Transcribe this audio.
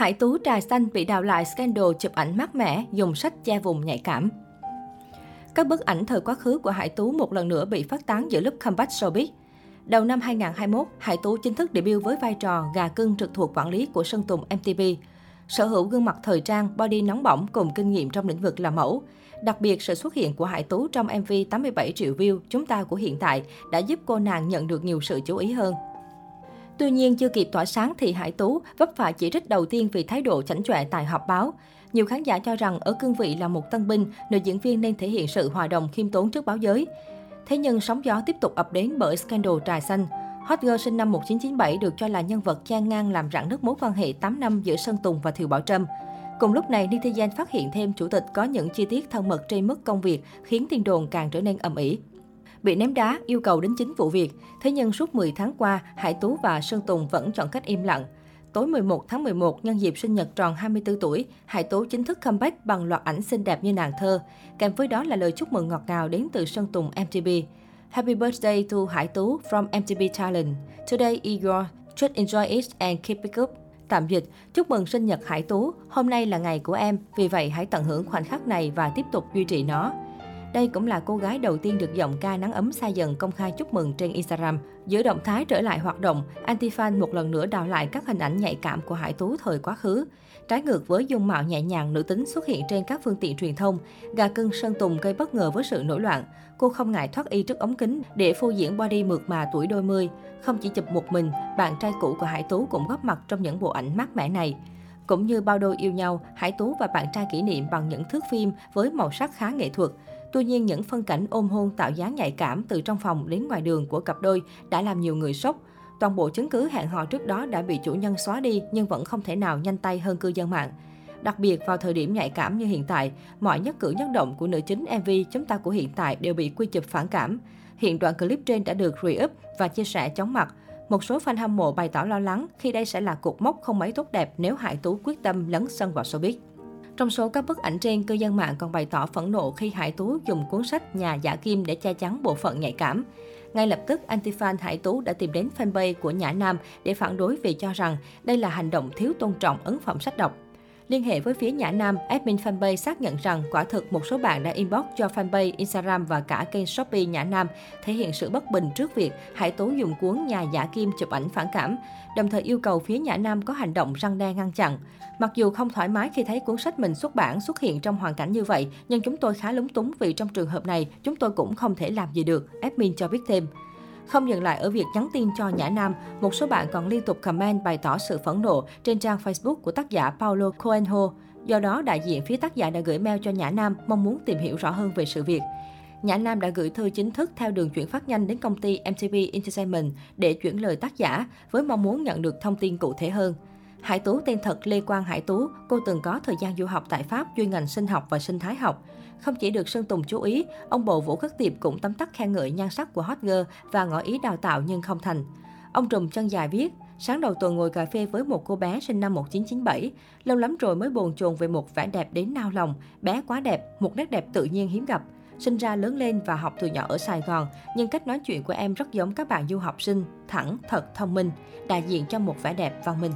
Hải Tú trà xanh bị đào lại scandal chụp ảnh mát mẻ, dùng sách che vùng nhạy cảm. Các bức ảnh thời quá khứ của Hải Tú một lần nữa bị phát tán giữa lúc comeback showbiz. Đầu năm 2021, Hải Tú chính thức debut với vai trò gà cưng trực thuộc quản lý của Sơn Tùng MTV. Sở hữu gương mặt thời trang, body nóng bỏng cùng kinh nghiệm trong lĩnh vực làm mẫu. Đặc biệt, sự xuất hiện của Hải Tú trong MV 87 triệu view Chúng ta của hiện tại đã giúp cô nàng nhận được nhiều sự chú ý hơn. Tuy nhiên, chưa kịp tỏa sáng thì Hải Tú vấp phải chỉ trích đầu tiên vì thái độ chảnh chọe tại họp báo. Nhiều khán giả cho rằng ở cương vị là một tân binh, nữ diễn viên nên thể hiện sự hòa đồng khiêm tốn trước báo giới. Thế nhưng sóng gió tiếp tục ập đến bởi scandal trà xanh. Hot girl sinh năm 1997 được cho là nhân vật chen ngang làm rạn nứt mối quan hệ 8 năm giữa Sơn Tùng và Thiều Bảo Trâm. Cùng lúc này, netizen phát hiện thêm chủ tịch có những chi tiết thân mật trên mức công việc, khiến tin đồn càng trở nên ầm ĩ bị ném đá, yêu cầu đến chính vụ việc. Thế nhưng suốt 10 tháng qua, Hải Tú và Sơn Tùng vẫn chọn cách im lặng. Tối 11 tháng 11, nhân dịp sinh nhật tròn 24 tuổi, Hải Tú chính thức comeback bằng loạt ảnh xinh đẹp như nàng thơ. Kèm với đó là lời chúc mừng ngọt ngào đến từ Sơn Tùng MTB. Happy birthday to Hải Tú from MTB Talent. Today is your, just enjoy it and keep it up. Tạm dịch, chúc mừng sinh nhật Hải Tú, hôm nay là ngày của em, vì vậy hãy tận hưởng khoảnh khắc này và tiếp tục duy trì nó. Đây cũng là cô gái đầu tiên được giọng ca nắng ấm xa dần công khai chúc mừng trên Instagram. Giữa động thái trở lại hoạt động, Antifan một lần nữa đào lại các hình ảnh nhạy cảm của Hải Tú thời quá khứ. Trái ngược với dung mạo nhẹ nhàng nữ tính xuất hiện trên các phương tiện truyền thông, gà cưng Sơn Tùng gây bất ngờ với sự nổi loạn. Cô không ngại thoát y trước ống kính để phô diễn body mượt mà tuổi đôi mươi. Không chỉ chụp một mình, bạn trai cũ của Hải Tú cũng góp mặt trong những bộ ảnh mát mẻ này. Cũng như bao đôi yêu nhau, Hải Tú và bạn trai kỷ niệm bằng những thước phim với màu sắc khá nghệ thuật. Tuy nhiên, những phân cảnh ôm hôn tạo dáng nhạy cảm từ trong phòng đến ngoài đường của cặp đôi đã làm nhiều người sốc. Toàn bộ chứng cứ hẹn hò trước đó đã bị chủ nhân xóa đi nhưng vẫn không thể nào nhanh tay hơn cư dân mạng. Đặc biệt vào thời điểm nhạy cảm như hiện tại, mọi nhất cử nhất động của nữ chính MV chúng ta của hiện tại đều bị quy chụp phản cảm. Hiện đoạn clip trên đã được re-up và chia sẻ chóng mặt. Một số fan hâm mộ bày tỏ lo lắng khi đây sẽ là cột mốc không mấy tốt đẹp nếu Hải Tú quyết tâm lấn sân vào showbiz. Trong số các bức ảnh trên, cư dân mạng còn bày tỏ phẫn nộ khi Hải Tú dùng cuốn sách Nhà giả kim để che chắn bộ phận nhạy cảm. Ngay lập tức, anti-fan Hải Tú đã tìm đến fanpage của Nhã Nam để phản đối vì cho rằng đây là hành động thiếu tôn trọng ấn phẩm sách đọc. Liên hệ với phía Nhã Nam, admin fanpage xác nhận rằng quả thực một số bạn đã inbox cho fanpage Instagram và cả kênh Shopee Nhã Nam thể hiện sự bất bình trước việc Hải Tố dùng cuốn Nhà giả kim chụp ảnh phản cảm, đồng thời yêu cầu phía Nhã Nam có hành động răng đe ngăn chặn. Mặc dù không thoải mái khi thấy cuốn sách mình xuất bản xuất hiện trong hoàn cảnh như vậy, nhưng chúng tôi khá lúng túng vì trong trường hợp này chúng tôi cũng không thể làm gì được, admin cho biết thêm. Không dừng lại ở việc nhắn tin cho Nhã Nam, một số bạn còn liên tục comment bày tỏ sự phẫn nộ trên trang Facebook của tác giả Paulo Coelho. Do đó, đại diện phía tác giả đã gửi mail cho Nhã Nam mong muốn tìm hiểu rõ hơn về sự việc. Nhã Nam đã gửi thư chính thức theo đường chuyển phát nhanh đến công ty MTV Entertainment để chuyển lời tác giả với mong muốn nhận được thông tin cụ thể hơn. Hải Tú tên thật Lê Quang Hải Tú, cô từng có thời gian du học tại Pháp chuyên ngành sinh học và sinh thái học. Không chỉ được Sơn Tùng chú ý, ông bộ Vũ khắc Tiệp cũng tấm tắc khen ngợi nhan sắc của hot girl và ngỏ ý đào tạo nhưng không thành. Ông trùm chân dài viết, sáng đầu tuần ngồi cà phê với một cô bé sinh năm 1997. Lâu lắm rồi mới buồn chồn về một vẻ đẹp đến nao lòng, bé quá đẹp, một nét đẹp tự nhiên hiếm gặp. Sinh ra lớn lên và học từ nhỏ ở Sài Gòn, nhưng cách nói chuyện của em rất giống các bạn du học sinh, thẳng, thật, thông minh, đại diện cho một vẻ đẹp văn minh.